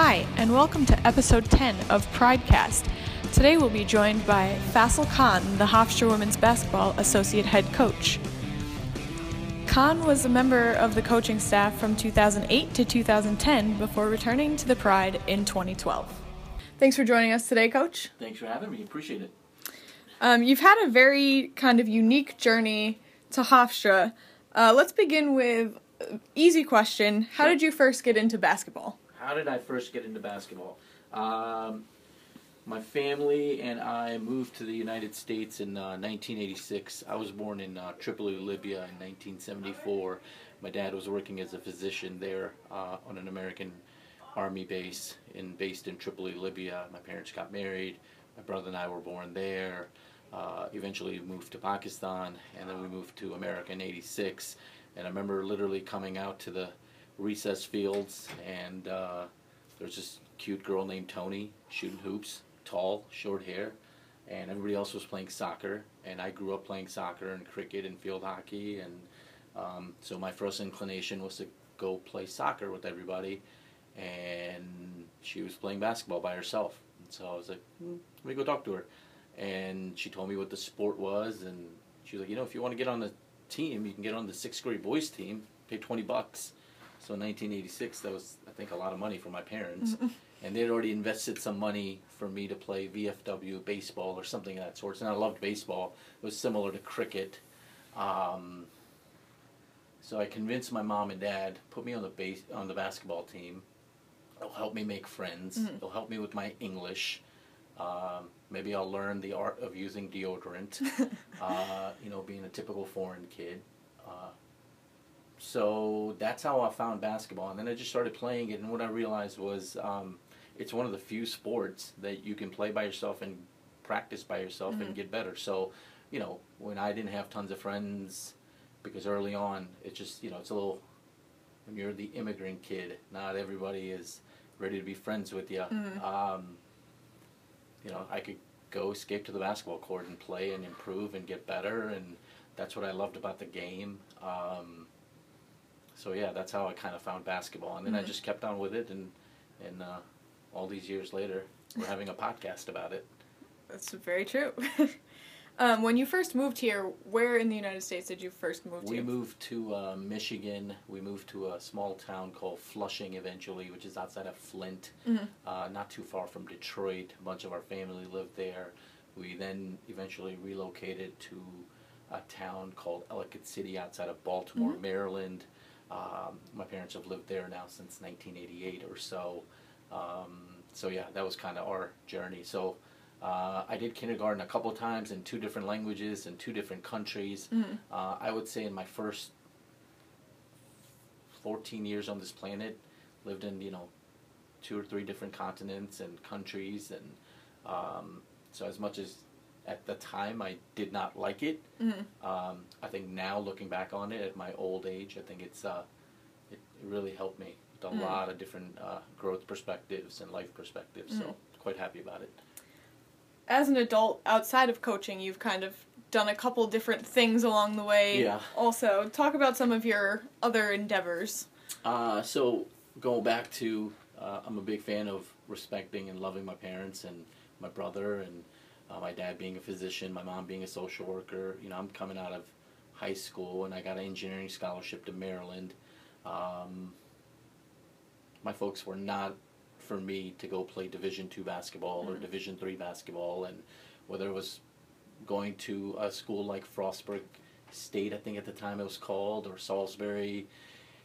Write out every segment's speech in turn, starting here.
Hi, and welcome to episode 10 of Pridecast. Today we'll be joined by Faisal Khan, the Hofstra Women's Basketball Associate Head Coach. Khan was a member of the coaching staff from 2008 to 2010 before returning to the Pride in 2012. Thanks for joining us today, Coach. Thanks for having me. Appreciate it. Um, you've had a very kind of unique journey to Hofstra. Uh, let's begin with uh, easy question. How Sure. did you first get into basketball? How did I first get into basketball? Um, my family and I moved to the United States in uh, 1986. I was born in uh, Tripoli, Libya in 1974. My dad was working as a physician there uh, on an American Army base in based in Tripoli, Libya. My parents got married. My brother and I were born there. Uh, eventually moved to Pakistan, and then we moved to America in '86. And I remember literally coming out to the recess fields, and uh, there's this cute girl named Tony shooting hoops, tall, short hair, and everybody else was playing soccer. And I grew up playing soccer and cricket and field hockey, and um, so my first inclination was to go play soccer with everybody. And she was playing basketball by herself, and so I was like, hmm, let me go talk to her. And she told me what the sport was, and she was like, you know, if you want to get on the team, you can get on the sixth grade boys team, pay twenty bucks. So in 1986, that was I think a lot of money for my parents, and they'd already invested some money for me to play VFW baseball or something of that sort. And I loved baseball. It was similar to cricket. Um, so I convinced my mom and dad put me on the base on the basketball team. It'll help me make friends. Mhm. It'll help me with my English. Um, maybe I'll learn the art of using deodorant. uh, you know, being a typical foreign kid. Uh, so that's how I found basketball, and then I just started playing it. And what I realized was, um, it's one of the few sports that you can play by yourself and practice by yourself Mhm. and get better. So, you know, when I didn't have tons of friends, because early on, it's just you know, it's a little. When you're the immigrant kid, not everybody is ready to be friends with you. Mhm. Um, you know, I could go escape to the basketball court and play and improve and get better, and that's what I loved about the game. Um, so yeah, that's how I kind of found basketball, and then I Mhm. just kept on with it, and and uh, all these years later, we're having a podcast about it. That's very true. um, when you first moved here, where in the United States did you first move We to? moved to uh, Michigan. We moved to a small town called Flushing eventually, which is outside of Flint, Mhm. uh, not too far from Detroit. A bunch of our family lived there. We then eventually relocated to a town called Ellicott City outside of Baltimore, Mhm. Maryland. Um, my parents have lived there now since 1988 or so. Um, so yeah, that was kind of our journey. So uh, I did kindergarten a couple times in two different languages in two different countries. Mhm. Uh, I would say in my first 14 years on this planet, lived in, you know, two or three different continents and countries. And um, so, as much as at the time I did not like it, Mhm. um, I think now looking back on it at my old age, I think it's uh, it, it really helped me with a Mm. lot of different uh, growth perspectives and life perspectives. Mm. So, quite happy about it. As an adult, outside of coaching, you've kind of done a couple different things along the way. Yeah. Also, talk about some of your other endeavors. Uh, so going back to, uh, I'm a big fan of respecting and loving my parents and my brother and uh, my dad being a physician, my mom being a social worker. You know, I'm coming out of high school and I got an engineering scholarship to Maryland. Um, my folks were not for me to go play Division two basketball or Mhm. Division three basketball, and whether it was going to a school like Frostburg State, I think at the time it was called, or Salisbury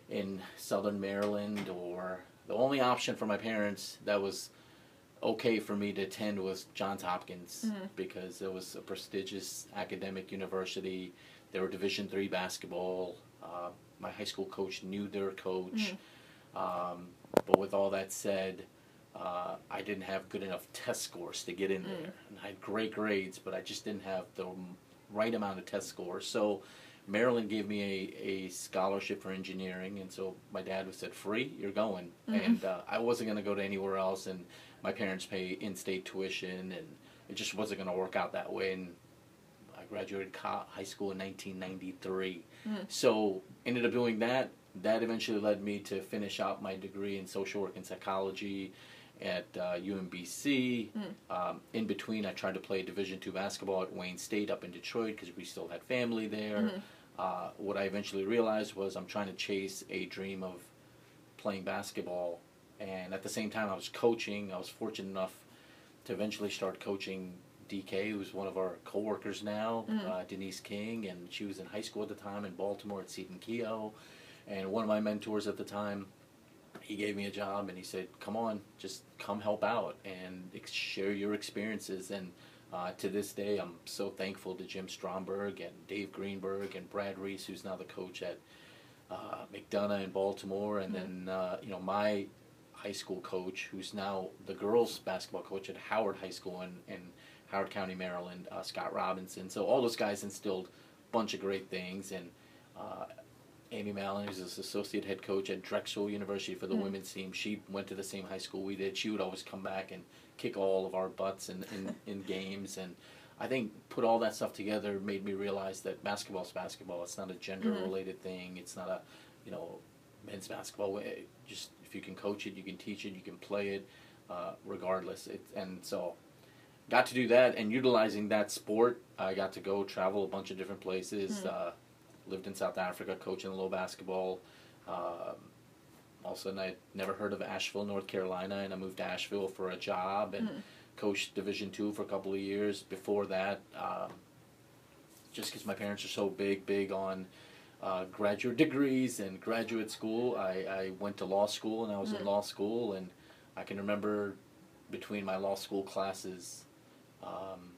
in southern Maryland, or the only option for my parents that was okay for me to attend was Johns Hopkins Mhm. because it was a prestigious academic university. They were Division three basketball. Uh, my high school coach knew their coach. Um, but with all that said, uh, I didn't have good enough test scores to get in Mm. there. And I had great grades, but I just didn't have the right amount of test scores. So Maryland gave me a, a scholarship for engineering, and so my dad was said, "Free, you're going." Mhm. And uh, I wasn't going to go to anywhere else, and my parents pay in-state tuition, and it just wasn't going to work out that way. And I graduated high school in 1993. Mhm. So ended up doing that. that eventually led me to finish out my degree in social work and psychology at uh, UMBC. Mm. Um, in between, I tried to play Division two basketball at Wayne State up in Detroit because we still had family there. Mm-hmm. Uh, what I eventually realized was I'm trying to chase a dream of playing basketball, and at the same time, I was coaching. I was fortunate enough to eventually start coaching DK, who's one of our coworkers now, mm-hmm. uh, Denise King, and she was in high school at the time in Baltimore at Seton Keough. And one of my mentors at the time, he gave me a job and he said, "Come on, just come help out and share your experiences." And uh, to this day, I'm so thankful to Jim Stromberg and Dave Greenberg and Brad Reese, who's now the coach at uh, McDonogh in Baltimore, and mm-hmm. then uh, you know my high school coach, who's now the girls basketball coach at Howard High School in, in Howard County, Maryland, uh, Scott Robinson. So all those guys instilled a bunch of great things, and uh, Amy Mallon, who's this associate head coach at Drexel University for the mm-hmm. women's team. She went to the same high school we did. She would always come back and kick all of our butts in, in, in games. And I think put all that stuff together made me realize that basketball is basketball. It's not a gender related mm-hmm. thing. It's not a, you know, men's basketball. It just if you can coach it, you can teach it, you can play it, uh, regardless. It, and so got to do that and utilizing that sport. I got to go travel a bunch of different places. Mm-hmm. Uh, lived in South Africa coaching a little basketball. Um, all of a sudden, I never heard of Asheville, North Carolina, and I moved to Asheville for a job and mm. coached Division two for a couple of years. Before that, um, just because my parents are so big, big on uh, graduate degrees and graduate school, I, I went to law school and I was mm. in law school, and I can remember between my law school classes, um,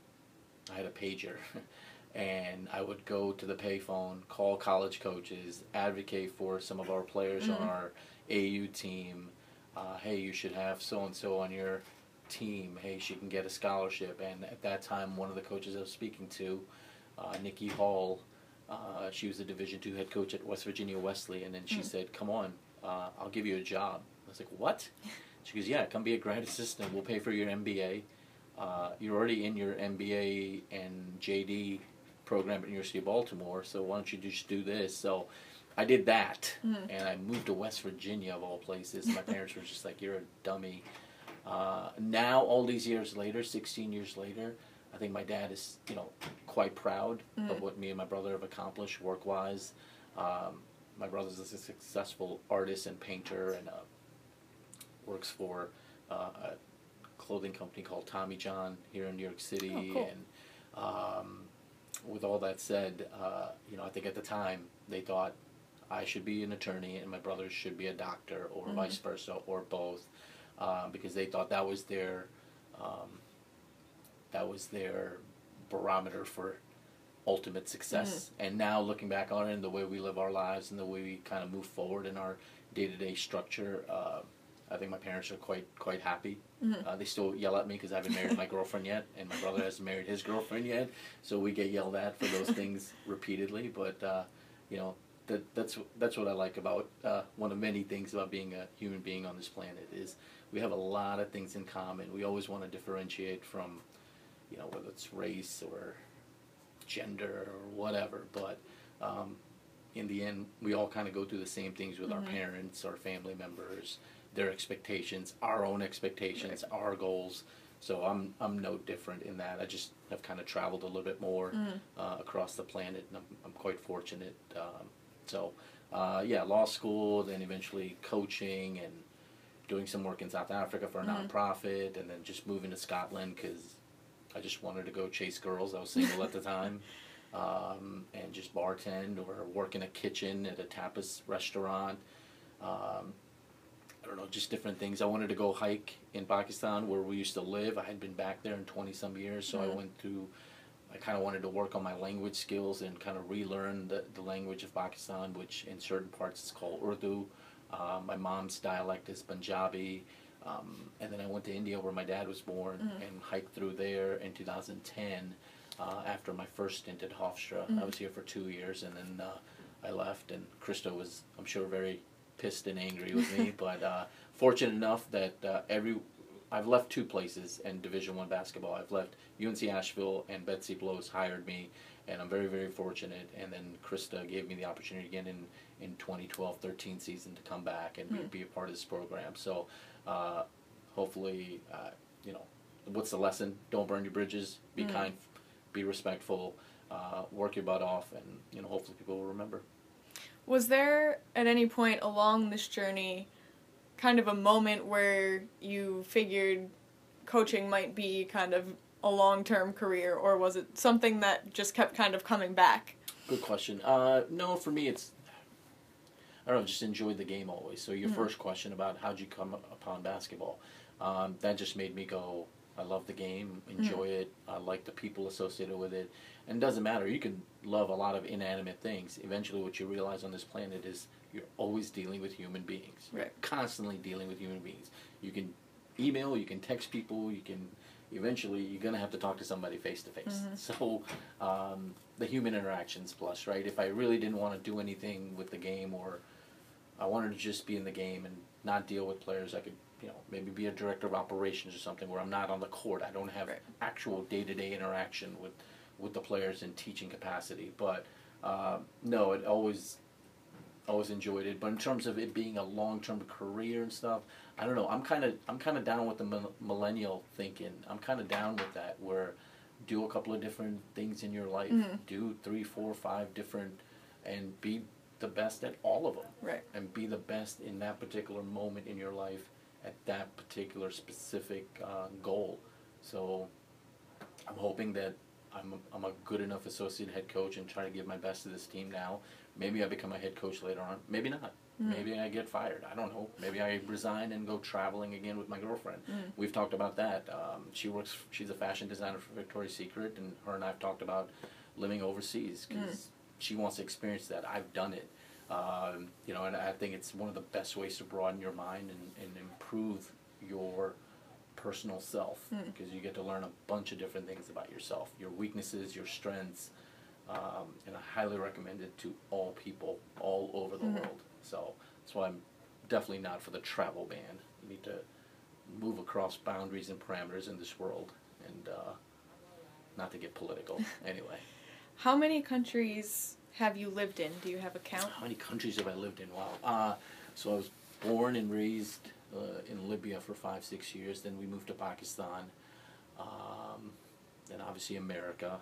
I had a pager. and I would go to the payphone, call college coaches, advocate for some of our players mm-hmm. on our AU team. Uh, hey, you should have so and so on your team. Hey, she can get a scholarship. And at that time, one of the coaches I was speaking to, uh, Nikki Hall, uh, she was the Division two head coach at West Virginia Wesley, and then she mm-hmm. said, "Come on, uh, I'll give you a job." I was like, "What?" She goes, "Yeah, come be a grad assistant. We'll pay for your MBA. Uh, you're already in your MBA and JD program at University of Baltimore, so why don't you just do this? So I did that, mm-hmm. and I moved to West Virginia of all places. My parents were just like, "You're a dummy." Uh, now, all these years later, 16 years later, I think my dad is, you know, quite proud mm-hmm. of what me and my brother have accomplished work-wise. Um, my brother's a successful artist and painter, and uh, works for uh, a clothing company called Tommy John here in New York City, oh, cool. and um, with all that said, uh, you know, I think at the time they thought I should be an attorney and my brother should be a doctor, or mm-hmm. vice versa, or both, uh, because they thought that was their um, that was their barometer for ultimate success. Mm-hmm. And now looking back on it and the way we live our lives and the way we kind of move forward in our day to day structure, uh, I think my parents are quite quite happy. Mm-hmm. Uh, they still yell at me because I haven't married my girlfriend yet, and my brother hasn't married his girlfriend yet. So we get yelled at for those things repeatedly. But uh, you know that that's that's what I like about uh, one of many things about being a human being on this planet is we have a lot of things in common. We always want to differentiate from you know whether it's race or gender or whatever, but um, in the end, we all kind of go through the same things with mm-hmm. our parents, our family members, their expectations, our own expectations, right. our goals. So I'm I'm no different in that. I just have kind of traveled a little bit more mm. uh, across the planet, and I'm, I'm quite fortunate. Um, so uh, yeah, law school, then eventually coaching and doing some work in South Africa for a mm. nonprofit, and then just moving to Scotland because I just wanted to go chase girls. I was single at the time. Um, and just bartend or work in a kitchen at a tapas restaurant. Um, I don't know, just different things. I wanted to go hike in Pakistan where we used to live. I had been back there in 20 some years, so mm-hmm. I went through, I kind of wanted to work on my language skills and kind of relearn the, the language of Pakistan, which in certain parts is called Urdu. Uh, my mom's dialect is Punjabi. Um, and then I went to India where my dad was born mm-hmm. and hiked through there in 2010 uh, after my first stint at Hofstra. Mm-hmm. I was here for two years and then uh, I left, and Krista was, I'm sure, very pissed and angry with me, but uh, fortunate enough that uh, every I've left two places in Division One basketball. I've left UNC Asheville and Betsy Blose hired me, and I'm very very fortunate. And then Krista gave me the opportunity again in in 2012-13 season to come back and Hmm. be, be a part of this program. So uh, hopefully, uh, you know, what's the lesson? Don't burn your bridges. Be Mm. kind. Be respectful. Uh, work your butt off, and you know, hopefully people will remember. Was there at any point along this journey kind of a moment where you figured coaching might be kind of a long term career, or was it something that just kept kind of coming back? Good question. Uh, no, for me, it's I don't know. Just enjoyed the game always. So your Mhm. first question about how'd you come upon basketball, um, that just made me go. I love the game, enjoy it. I like the people associated with it, and it doesn't matter. You can love a lot of inanimate things. Eventually, what you realize on this planet is you're always dealing with human beings. You're Right. constantly dealing with human beings. You can email, you can text people, you can. Eventually, you're gonna have to talk to somebody face to face. So, um, the human interactions plus, right? If I really didn't want to do anything with the game, or I wanted to just be in the game and not deal with players, I could, you know, maybe be a director of operations or something where I'm not on the court. I don't have Right. actual day to day interaction with with the players in teaching capacity. But uh, no, it always always enjoyed it. But in terms of it being a long term career and stuff, I don't know. I'm kind of I'm kind of down with the millennial thinking. I'm kind of down with that where do a couple of different things in your life. Mhm. Do three, four, five different, and be the best at all of them. Right. And be the best in that particular moment in your life at that particular specific uh, goal. So I'm hoping that I'm a, I'm a good enough associate head coach and try to give my best to this team now. Maybe I become a head coach later on. Maybe not. Mhm. Maybe I get fired. I don't know. Maybe I resign and go traveling again with my girlfriend. Mm. We've talked about that. Um, she works. She's a fashion designer for Victoria's Secret, and her and I've talked about living overseas because she wants to experience that. I've done it. Um, you know, and I think it's one of the best ways to broaden your mind and, and improve your personal self Mm. because you get to learn a bunch of different things about yourself, your weaknesses, your strengths, um, and I highly recommend it to all people all over the Mhm. world. So that's why I'm definitely not for the travel ban. You need to move across boundaries and parameters in this world, and uh, not to get political. anyway, How many countries have you lived in? Do you have a count? how many countries have I lived in? Wow. Uh, so I was born and raised uh, in Libya for five, six years. Then we moved to Pakistan, um, and obviously America.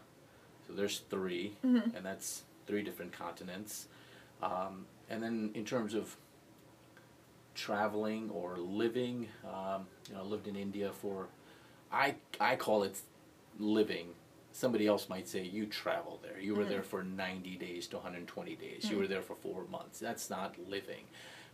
So there's 3 Mhm. and that's three different continents. Um, and then in terms of traveling or living, um, you know, I lived in India for, I I call it living. Somebody else might say you travel there. You were Mhm. there for 90 days to 120 days. You Mhm. were there for four months. That's not living.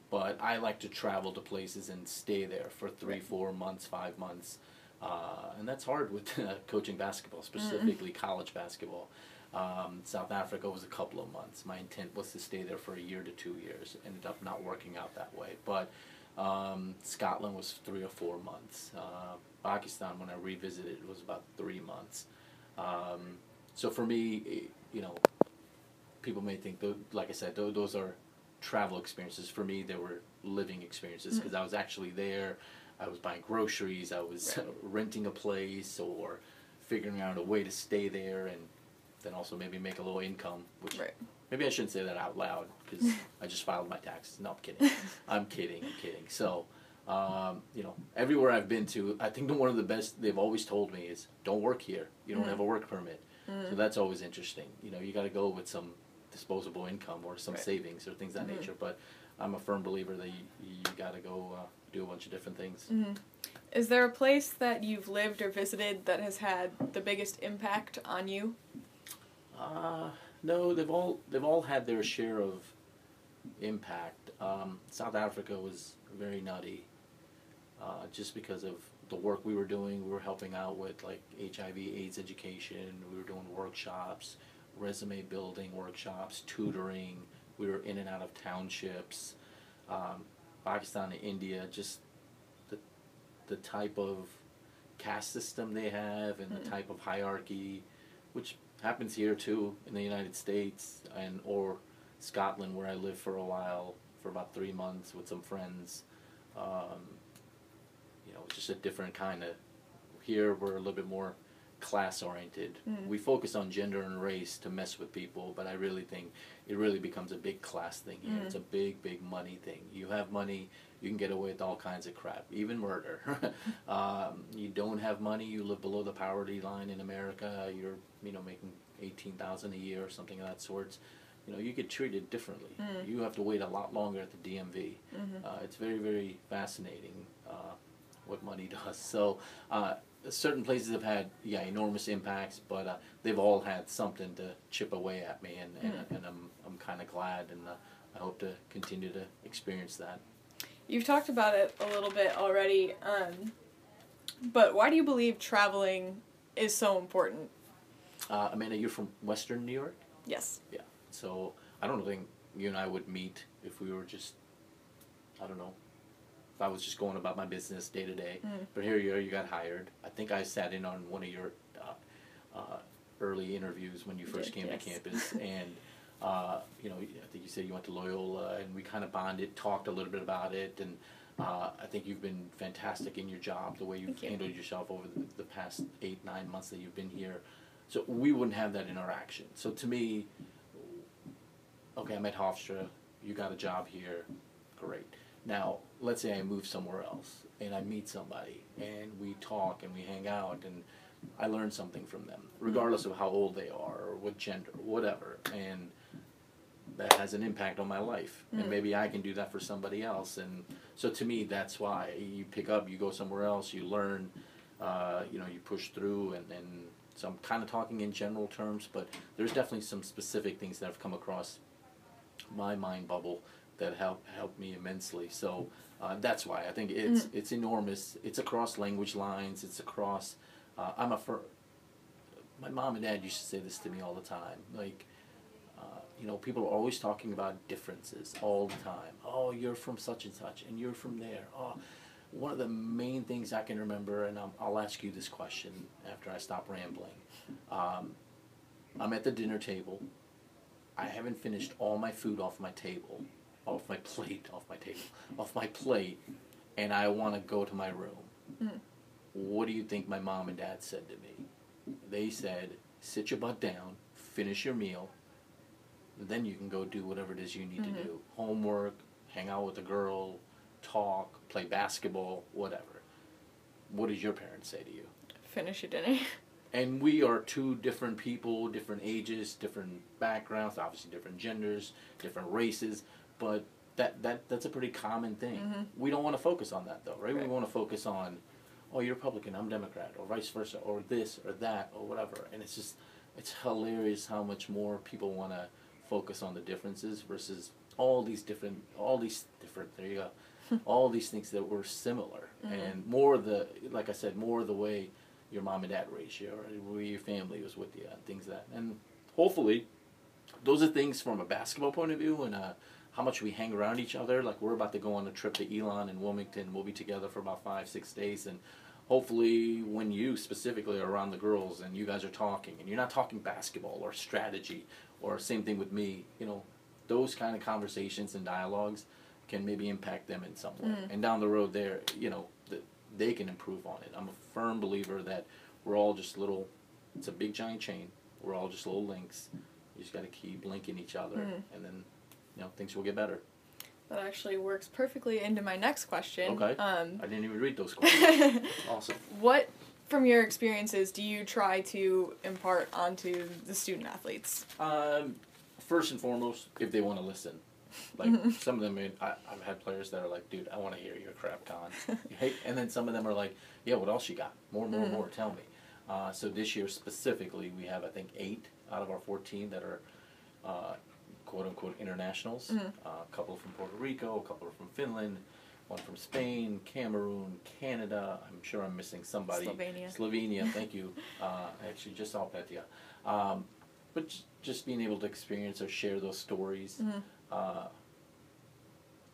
But I like to travel to places and stay there for three, Right. four months, five months. Uh, and that's hard with coaching basketball, specifically college basketball. Um, South Africa was a couple of months. My intent was to stay there for a year to two years. Ended up not working out that way. But um, Scotland was three or four months. Uh, Pakistan, when I revisited, was about three months. Um, so for me, you know, people may think, like I said, tho- those are travel experiences. For me, they were living experiences because I was actually there. I was buying groceries. I was Right. renting a place or figuring out a way to stay there and then also maybe make a little income. Which Right. maybe I shouldn't say that out loud because I just filed my taxes. No, I'm kidding. I'm kidding. I'm kidding. So. Um, you know, everywhere I've been to, I think one of the best they've always told me is, "Don't work here. You don't Mhm. have a work permit." Mm. So that's always interesting. You know, you got to go with some disposable income or some Right. savings or things of that Mhm. nature. But I'm a firm believer that you, you got to go uh, do a bunch of different things. Mhm. Is there a place that you've lived or visited that has had the biggest impact on you? Uh, no, they've all they've all had their share of impact. Um, South Africa was very nutty, uh, just because of the work we were doing. We were helping out with like HIV/AIDS education. We were doing workshops, resume building workshops, tutoring. We were in and out of townships. Um, Pakistan and India, just the the type of caste system they have and the type of hierarchy, which happens here too in the United States and or Scotland where I lived for a while for about three months with some friends. Um, know, just a different kind of. Here we're a little bit more class oriented. Mm. We focus on gender and race to mess with people, but I really think it really becomes a big class thing here. Mm. It's a big, big money thing. You have money, you can get away with all kinds of crap, even murder. um, you don't have money, you live below the poverty line in America. You're, you know, making eighteen thousand a year or something of that sort. You know, you get treated differently. Mm. You have to wait a lot longer at the DMV. Mhm. Uh, it's very, very fascinating uh, what money does. So, uh, certain places have had yeah enormous impacts, but uh, they've all had something to chip away at me, and and, Mm. and I'm I'm kind of glad, and uh, I hope to continue to experience that. You've talked about it a little bit already, um, but why do you believe traveling is so important? Uh, Amanda, you're from Western New York, Yes. Yeah. So I don't think you and I would meet if we were just I don't know. I was just going about my business day to day, Mm. but here you are, you got hired. I think I sat in on one of your uh, uh, early interviews when you first came yes. to campus, and uh, you know, I think you said you went to Loyola, and we kind of bonded, talked a little bit about it, and uh, I think you've been fantastic in your job, the way you've you. handled yourself over the, the past eight, nine months that you've been here. So we wouldn't have that interaction. So to me, okay, I'm at Hofstra, you got a job here, great. Now, let's say I move somewhere else and I meet somebody and we talk and we hang out and I learn something from them, regardless of how old they are or what gender, whatever. And that has an impact on my life. Mm. And maybe I can do that for somebody else. And so to me, that's why you pick up, you go somewhere else, you learn, uh, you know, you push through. And, and so I'm kind of talking in general terms, but there's definitely some specific things that have come across my mind bubble that help helped me immensely. So uh, that's why I think it's it's enormous. It's across language lines. It's across. Uh, I'm a fir- My mom and dad used to say this to me all the time. Like, uh, you know, people are always talking about differences all the time. Oh, you're from such and such, and you're from there. Oh, one of the main things I can remember, and I'll, I'll ask you this question after I stop rambling. Um, I'm at the dinner table. I haven't finished all my food off my table, off my plate, off my table, off my plate, and I want to go to my room. Mm. What do you think my mom and dad said to me? They said, sit your butt down, finish your meal, then you can go do whatever it is you need Mhm. to do. Homework, hang out with a girl, talk, play basketball, whatever. What did your parents say to you? Finish your dinner. and we are two different people, different ages, different backgrounds, obviously different genders, different races, but that, that that's a pretty common thing. Mhm. We don't want to focus on that though, right? We want to focus on, oh, you're Republican, I'm Democrat, or vice versa, or this or that or whatever. And it's just, it's hilarious how much more people want to focus on the differences versus all these different, all these different. There you go. all these things that were similar, Mhm. and more the, like I said, more the way your mom and dad raised you, or where your family was with you, and things like that. And hopefully, those are things from a basketball point of view, and uh, how much we hang around each other. Like we're about to go on a trip to Elon and Wilmington. We'll be together for about five, six days, and hopefully, when you specifically are around the girls and you guys are talking, and you're not talking basketball or strategy, or same thing with me, you know, those kind of conversations and dialogues can maybe impact them in some way. Mm. And down the road, there, you know, they can improve on it. I'm a firm believer that we're all just little. It's a big giant chain. We're all just little links. You just got to keep linking each other, Mm. and then, you know, things will get better. That actually works perfectly into my next question. Okay. Um, I didn't even read those questions. awesome. what, from your experiences, do you try to impart onto the student athletes? Um, first and foremost, if they want to listen. Like some of them, I, I've had players that are like, "Dude, I want to hear your crap, con." and then some of them are like, "Yeah, what else you got? More, more, Mhm. more. Tell me." Uh, so this year specifically, we have I think eight out of our fourteen that are uh, quote unquote internationals. Mhm. Uh, a couple from Puerto Rico, a couple from Finland, one from Spain, Cameroon, Canada. I'm sure I'm missing somebody. Slovenia. Slovenia. Thank you. Uh, actually just saw. Um, but j- just being able to experience or share those stories. Mhm. Uh,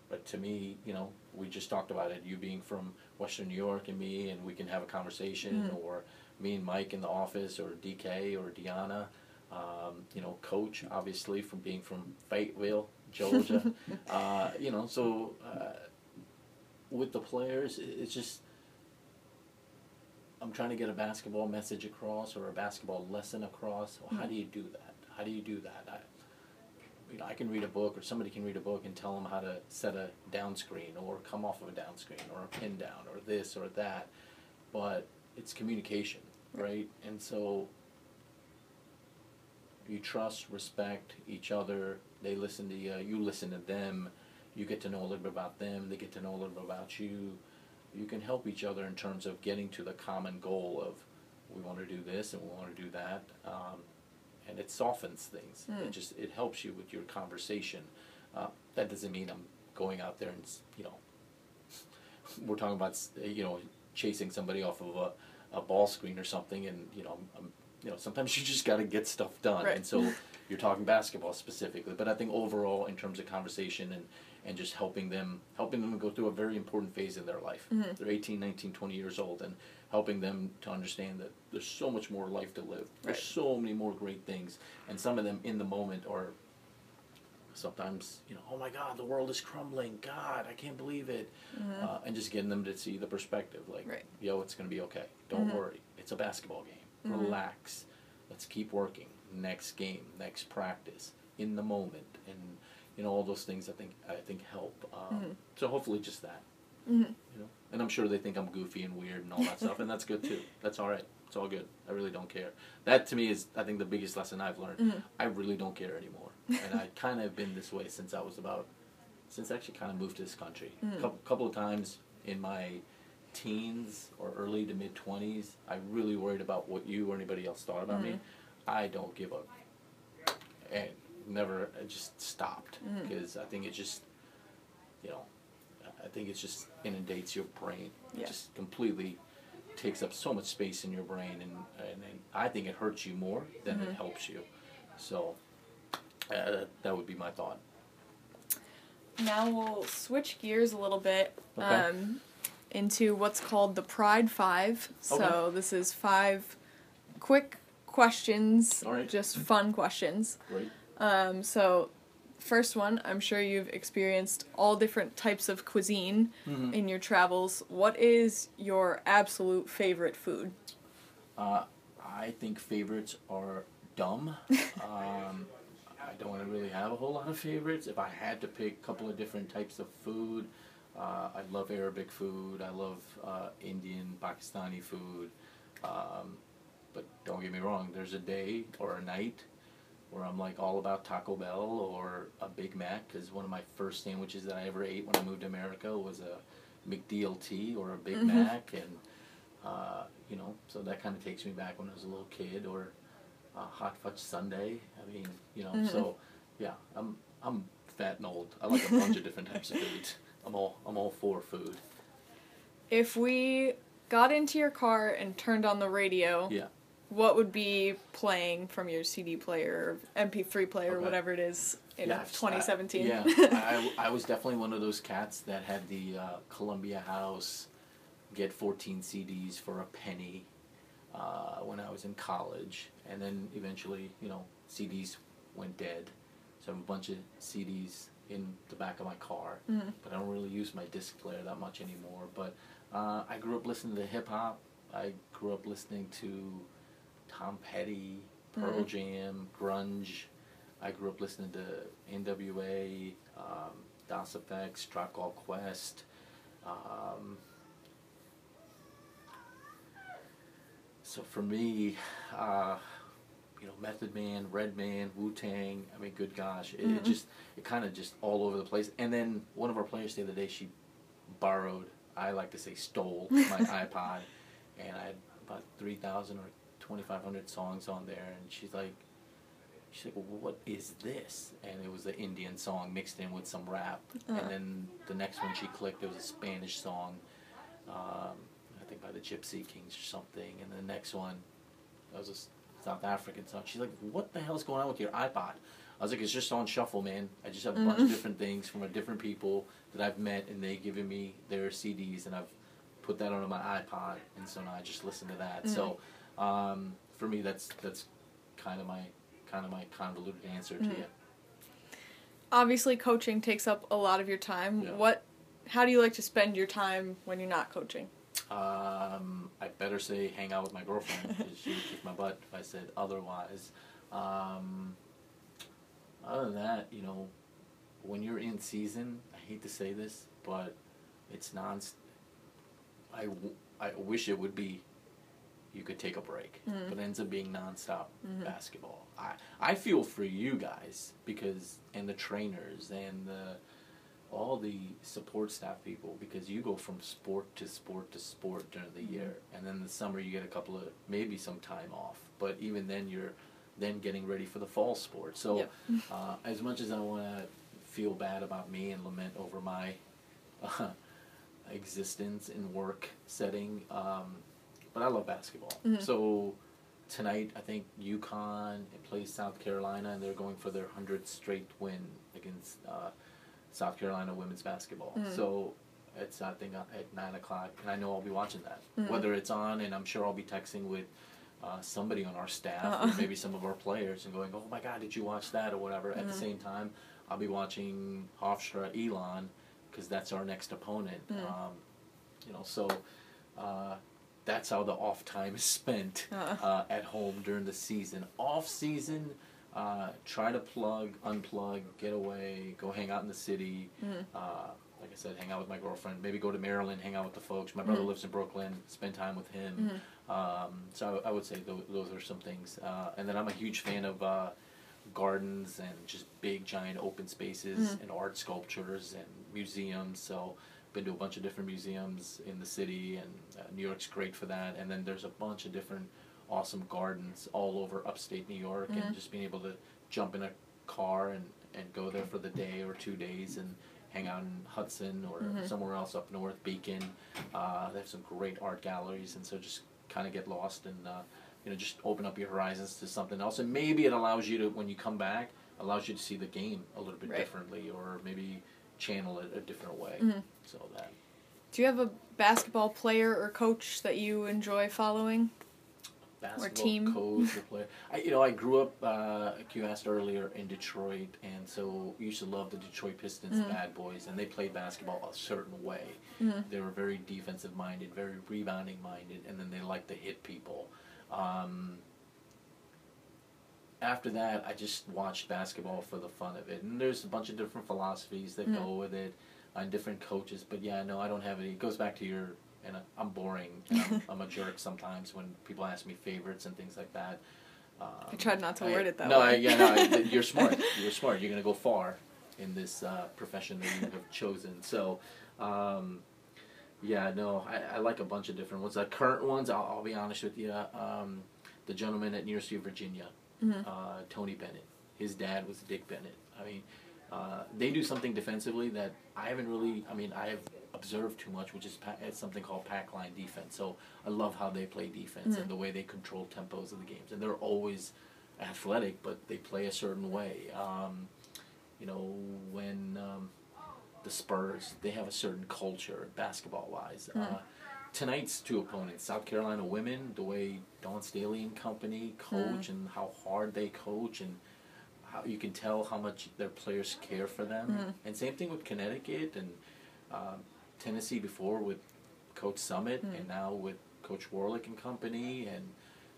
but to me, you know, we just talked about it. You being from Western New York and me, and we can have a conversation, Mhm. or me and Mike in the office, or DK or Deanna. Um, you know, Coach, obviously, from being from Fayetteville, Georgia. uh, you know, so uh, with the players, it's just I'm trying to get a basketball message across or a basketball lesson across. Well, how do you do that? How do you do that? I, you know, I can read a book or somebody can read a book and tell them how to set a down screen or come off of a down screen or a pin down or this or that. But it's communication, right? And so you trust, respect each other. They listen to you. You listen to them. You get to know a little bit about them. They get to know a little bit about you. You can help each other in terms of getting to the common goal of we want to do this and we want to do that. Um, and it softens things. Mm. It just it helps you with your conversation. Uh, that doesn't mean I'm going out there and you know we're talking about you know chasing somebody off of a, a ball screen or something, and you know um you know sometimes you just got to get stuff done. Right. And so you're talking basketball specifically, but I think overall in terms of conversation and and just helping them helping them go through a very important phase in their life. Mhm. They're 18, 19, 20 years old and helping them to understand that there's so much more life to live. There's so many more great things and some of them in the moment are sometimes you know oh my god the world is crumbling god i can't believe it uh, and just getting them to see the perspective like Mm-hmm. Right. yo it's going to be okay don't Mhm. worry it's a basketball game Mhm. relax. Let's keep working. Next game. Next practice. In the moment. And you know all those things i think i think help. Um, Mhm. so hopefully just that. Hmm you know? And i'm sure they think i'm goofy and weird and all that stuff and that's good too. That's all right. It's all good. I really don't care. That to me is i think the biggest lesson i've learned. Mhm. i really don't care anymore. And i kind of have been this way since i was about since i actually kind of moved to this country. A Mhm. couple, couple of times in my teens or early to mid 20s i really worried about what you or anybody else thought about me Mhm. i don't give up. and never I just stopped because i think it just you know i think it just inundates your brain it Yeah. just completely takes up so much space in your brain and, and, and i think it hurts you more than Mhm. it helps you so uh, that would be my thought Now we'll switch gears a little bit Okay. um, into what's called the Pride Five. So Okay. this is five quick questions, right. just fun questions. great Um, so, first one, I'm sure you've experienced all different types of cuisine Mhm. in your travels. What is your absolute favorite food? Uh, I think favorites are dumb. um, I don't really have a whole lot of favorites. If I had to pick a couple of different types of food, uh, I love Arabic food. I love uh, Indian, Pakistani food. Um, but don't get me wrong, there's a day or a night where I'm like all about Taco Bell or a Big Mac because one of my first sandwiches that I ever ate when I moved to America was a McDLT or a Big Mhm. Mac and uh, you know, so that kind of takes me back when I was a little kid, or uh, hot fudge sundae. I mean, you know, Mhm. so yeah, I'm I'm fat and old. I like a bunch of different types of foods. I'm all I'm all for food. If we got into your car and turned on the radio, Yeah. what would be playing from your CD player, or MP3 player, or whatever it is in yeah, 2017? I, yeah, I, I was definitely one of those cats that had the uh, Columbia House, get 14 CDs for a penny, uh, when I was in college, and then eventually, you know, CDs went dead, so I have a bunch of CDs in the back of my car, Mhm. but I don't really use my disc player that much anymore. But uh, I grew up listening to hip hop. I grew up listening to Tom Petty, Pearl Mhm. Jam, grunge. I grew up listening to NWA, um, Das EFX, Tribe Called Quest. Um, so for me, uh, you know, Method Man, Redman, Wu Tang. I mean, good gosh, it, it Mhm. just it kind of just all over the place. And then one of our players the other day, she borrowed. I like to say stole my iPod, and I had about three thousand or twenty five hundred songs on there. And she's like, she's like, well, what is this? And it was an Indian song mixed in with some rap. Uh-huh. And then the next one she clicked, it was a Spanish song. Um, I think by the Gypsy Kings or something. And the next one, that was South African song. She's like, "What the hell's going on with your iPod?" I was like, "It's just on shuffle, man. I just have a bunch of Mhm. different things from a different people that I've met, and they given me their CDs, and I've put that onto my iPod, and so now I just listen to that. So, um, for me, that's that's kind of my kind of my convoluted answer to Mhm. you. Obviously, coaching takes up a lot of your time. Yeah. What? How do you like to spend your time when you're not coaching? Um, I better say hang out with my girlfriend because she would kick my butt if I said otherwise. Um, other than that, you know, when you're in season, I hate to say this, but it's non. I, w- I wish it would be. You could take a break, Mhm. but it ends up being nonstop Mhm. basketball. I I feel for you guys because and the trainers and the all the support staff people because you go from sport to sport to sport during the Mhm. year and then the summer you get a couple of maybe some time off but even then you're then getting ready for the fall sport so Yep. uh, as much as i want to feel bad about me and lament over my uh, existence in work setting um, but i love basketball Mhm. so tonight i think UConn plays south carolina and they're going for their 100th straight win against uh, South Carolina women's basketball. Mhm. So it's I think at nine o'clock, and I know I'll be watching that. Mhm. Whether it's on, and I'm sure I'll be texting with uh, somebody on our staff, Uh-uh. or maybe some of our players, and going, "Oh my God, did you watch that?" or whatever. At the Mhm. same time, I'll be watching Hofstra Elon because that's our next opponent. Um, you know, so. Uh, that's how the off time is spent Uh. uh, at home during the season. Off season, uh, try to plug, unplug, get away, go hang out in the city. Mhm. Uh, like I said, hang out with my girlfriend. Maybe go to Maryland, hang out with the folks. My brother Mhm. lives in Brooklyn. Spend time with him. Mhm. Um, so I, I would say those, those are some things. Uh, and then I'm a huge fan of uh, gardens and just big, giant open spaces Mhm. and art sculptures and museums. So been to a bunch of different museums in the city, and uh, New York's great for that. And then there's a bunch of different awesome gardens all over upstate New York, Mhm. and just being able to jump in a car and, and go there for the day or two days and hang out in Hudson or Mhm. somewhere else up north, Beacon. Uh, they have some great art galleries, and so just kind of get lost and uh, you know just open up your horizons to something else. And maybe it allows you to when you come back allows you to see the game a little bit Right. differently, or maybe channel it a different way. Mhm. So that Do you have a basketball player or coach that you enjoy following? Basketball team. coach or player. I, you know, I grew up. Uh, like you asked earlier in Detroit, and so used to love the Detroit Pistons, Mhm. bad boys, and they played basketball a certain way. Mhm. They were very defensive minded, very rebounding minded, and then they liked to hit people. Um, after that, I just watched basketball for the fun of it, and there's a bunch of different philosophies that Mhm. go with it, and different coaches. But yeah, no, I don't have any. It goes back to your, and I'm boring. And I'm, I'm a jerk sometimes when people ask me favorites and things like that. Um, I tried not to word it that no, way. I, yeah, no, I, you're smart. You're smart. You're gonna go far in this uh, profession that you have chosen. So, um, yeah, no, I, I like a bunch of different ones. The current ones, I'll, I'll be honest with you. Um, the gentleman at University of Virginia, Mhm. uh, Tony Bennett. His dad was Dick Bennett. I mean, uh, they do something defensively that I haven't really. I mean, I have observed too much, which is pa- it's something called pack line defense. So I love how they play defense Mhm. and the way they control tempos of the games, and they're always athletic, but they play a certain way. Um, you know, when um, the Spurs, they have a certain culture basketball wise. Uh, Mm. tonight's two opponents, South Carolina women, the way Dawn Staley and company coach and how hard they coach and how you can tell how much their players care for them. Mhm. And same thing with Connecticut and um, Tennessee before with Coach Summitt Mm. and now with Coach Warlick and company and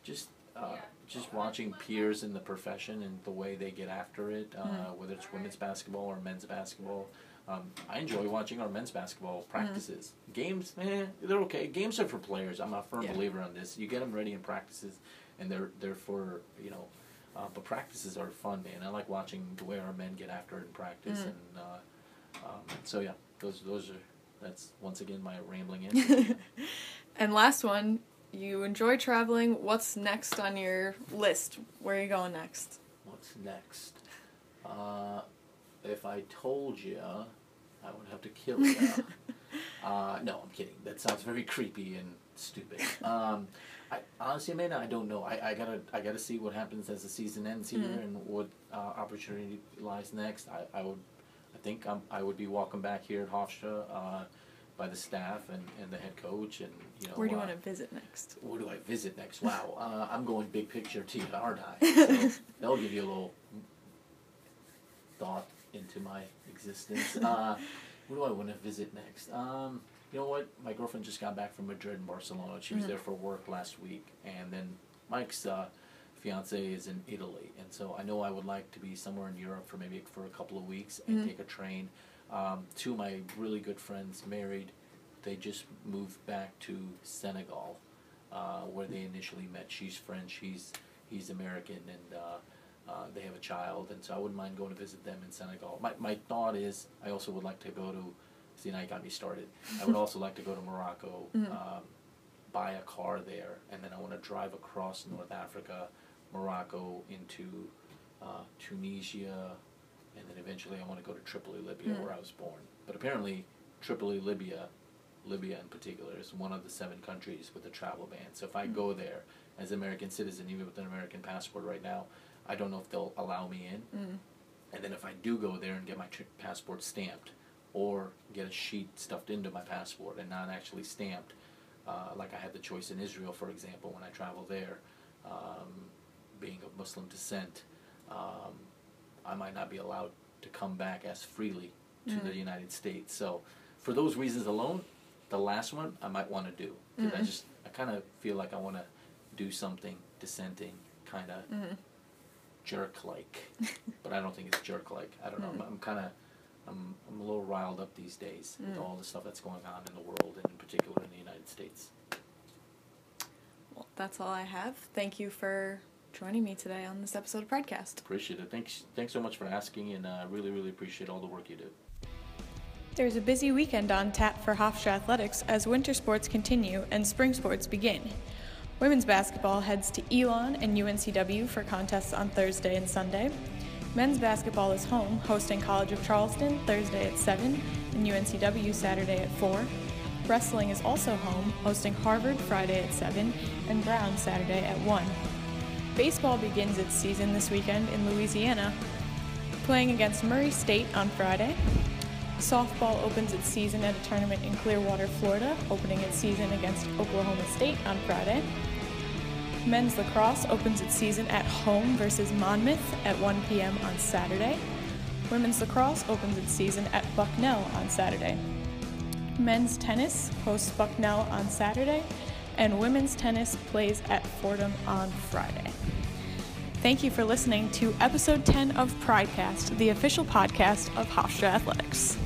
just uh, just watching peers in the profession and the way they get after it, uh, Mm. whether it's women's basketball or men's basketball. Um, I enjoy watching our men's basketball practices. Games, eh, they're okay. Games are for players. I'm a firm Yeah. believer on this. You get them ready in practices, and they're they're for you know. Uh, but practices are fun, man. I like watching the way our men get after it in practice, Mm. and uh, um, so yeah, those those are that's once again my rambling answer. and last one, you enjoy traveling. What's next on your list? Where are you going next? What's next? Uh, if I told you, I would have to kill you. uh, no, I'm kidding. That sounds very creepy and stupid. Um, I, honestly, Amanda, I don't know. I, I gotta I gotta see what happens as the season ends here Mhm. and what uh, opportunity lies next. I, I would I think I'm, I would be welcome back here at Hofstra uh, by the staff and, and the head coach and you know. Where do you uh, want to visit next? where do I visit next? Wow, uh, I'm going big picture to you, aren't I? So that'll give you a little thought into my existence. Uh, where do I want to visit next? Um, you know what? My girlfriend just got back from Madrid and Barcelona. She was Mhm. there for work last week, and then Mike's uh, fiance is in Italy, and so I know I would like to be somewhere in Europe for maybe for a couple of weeks and Mhm. take a train. Um, two of my really good friends married. They just moved back to Senegal, uh, where they initially met. She's French. He's he's American, and uh, uh, they have a child, and so I wouldn't mind going to visit them in Senegal. My my thought is I also would like to go to. See now you got me started. I would also like to go to Morocco, Mhm. um, buy a car there, and then I want to drive across North Africa, Morocco into uh, Tunisia, and then eventually I want to go to Tripoli, Libya, Mm. where I was born. But apparently, Tripoli, Libya, Libya in particular, is one of the seven countries with a travel ban. So if I Mm. go there as an American citizen, even with an American passport right now, I don't know if they'll allow me in. Mm. And then if I do go there and get my passport stamped, or get a sheet stuffed into my passport and not actually stamped, uh, like I had the choice in Israel, for example, when I traveled there, um, being of Muslim descent, um, I might not be allowed to come back as freely to Mhm. the United States. So, for those reasons alone, the last one I might want to do because I Mhm. just I kind of feel like I want to do something dissenting, kind of Mm. jerk like, but I don't think it's jerk like. I don't know. I'm, Mm. I'm kind of, I'm, I'm a little riled up these days with Mm. all the stuff that's going on in the world, and in particular in the United States. Well, that's all I have. Thank you for joining me today on this episode of Pridecast. Appreciate it. Thanks, thanks so much for asking, and uh, really, really appreciate all the work you do. There's a busy weekend on tap for Hofstra Athletics as winter sports continue and spring sports begin. Women's basketball heads to Elon and UNCW for contests on Thursday and Sunday. Men's basketball is home, hosting College of Charleston Thursday at 7 and UNCW Saturday at 4. Wrestling is also home, hosting Harvard Friday at 7 and Brown Saturday at 1. Baseball begins its season this weekend in Louisiana, playing against Murray State on Friday. Softball opens its season at a tournament in Clearwater, Florida, opening its season against Oklahoma State on Friday. Men's lacrosse opens its season at home versus Monmouth at 1 p.m. on Saturday. Women's lacrosse opens its season at Bucknell on Saturday. Men's tennis hosts Bucknell on Saturday, and women's tennis plays at Fordham on Friday. Thank you for listening to episode 10 of Pridecast, the official podcast of Hofstra Athletics.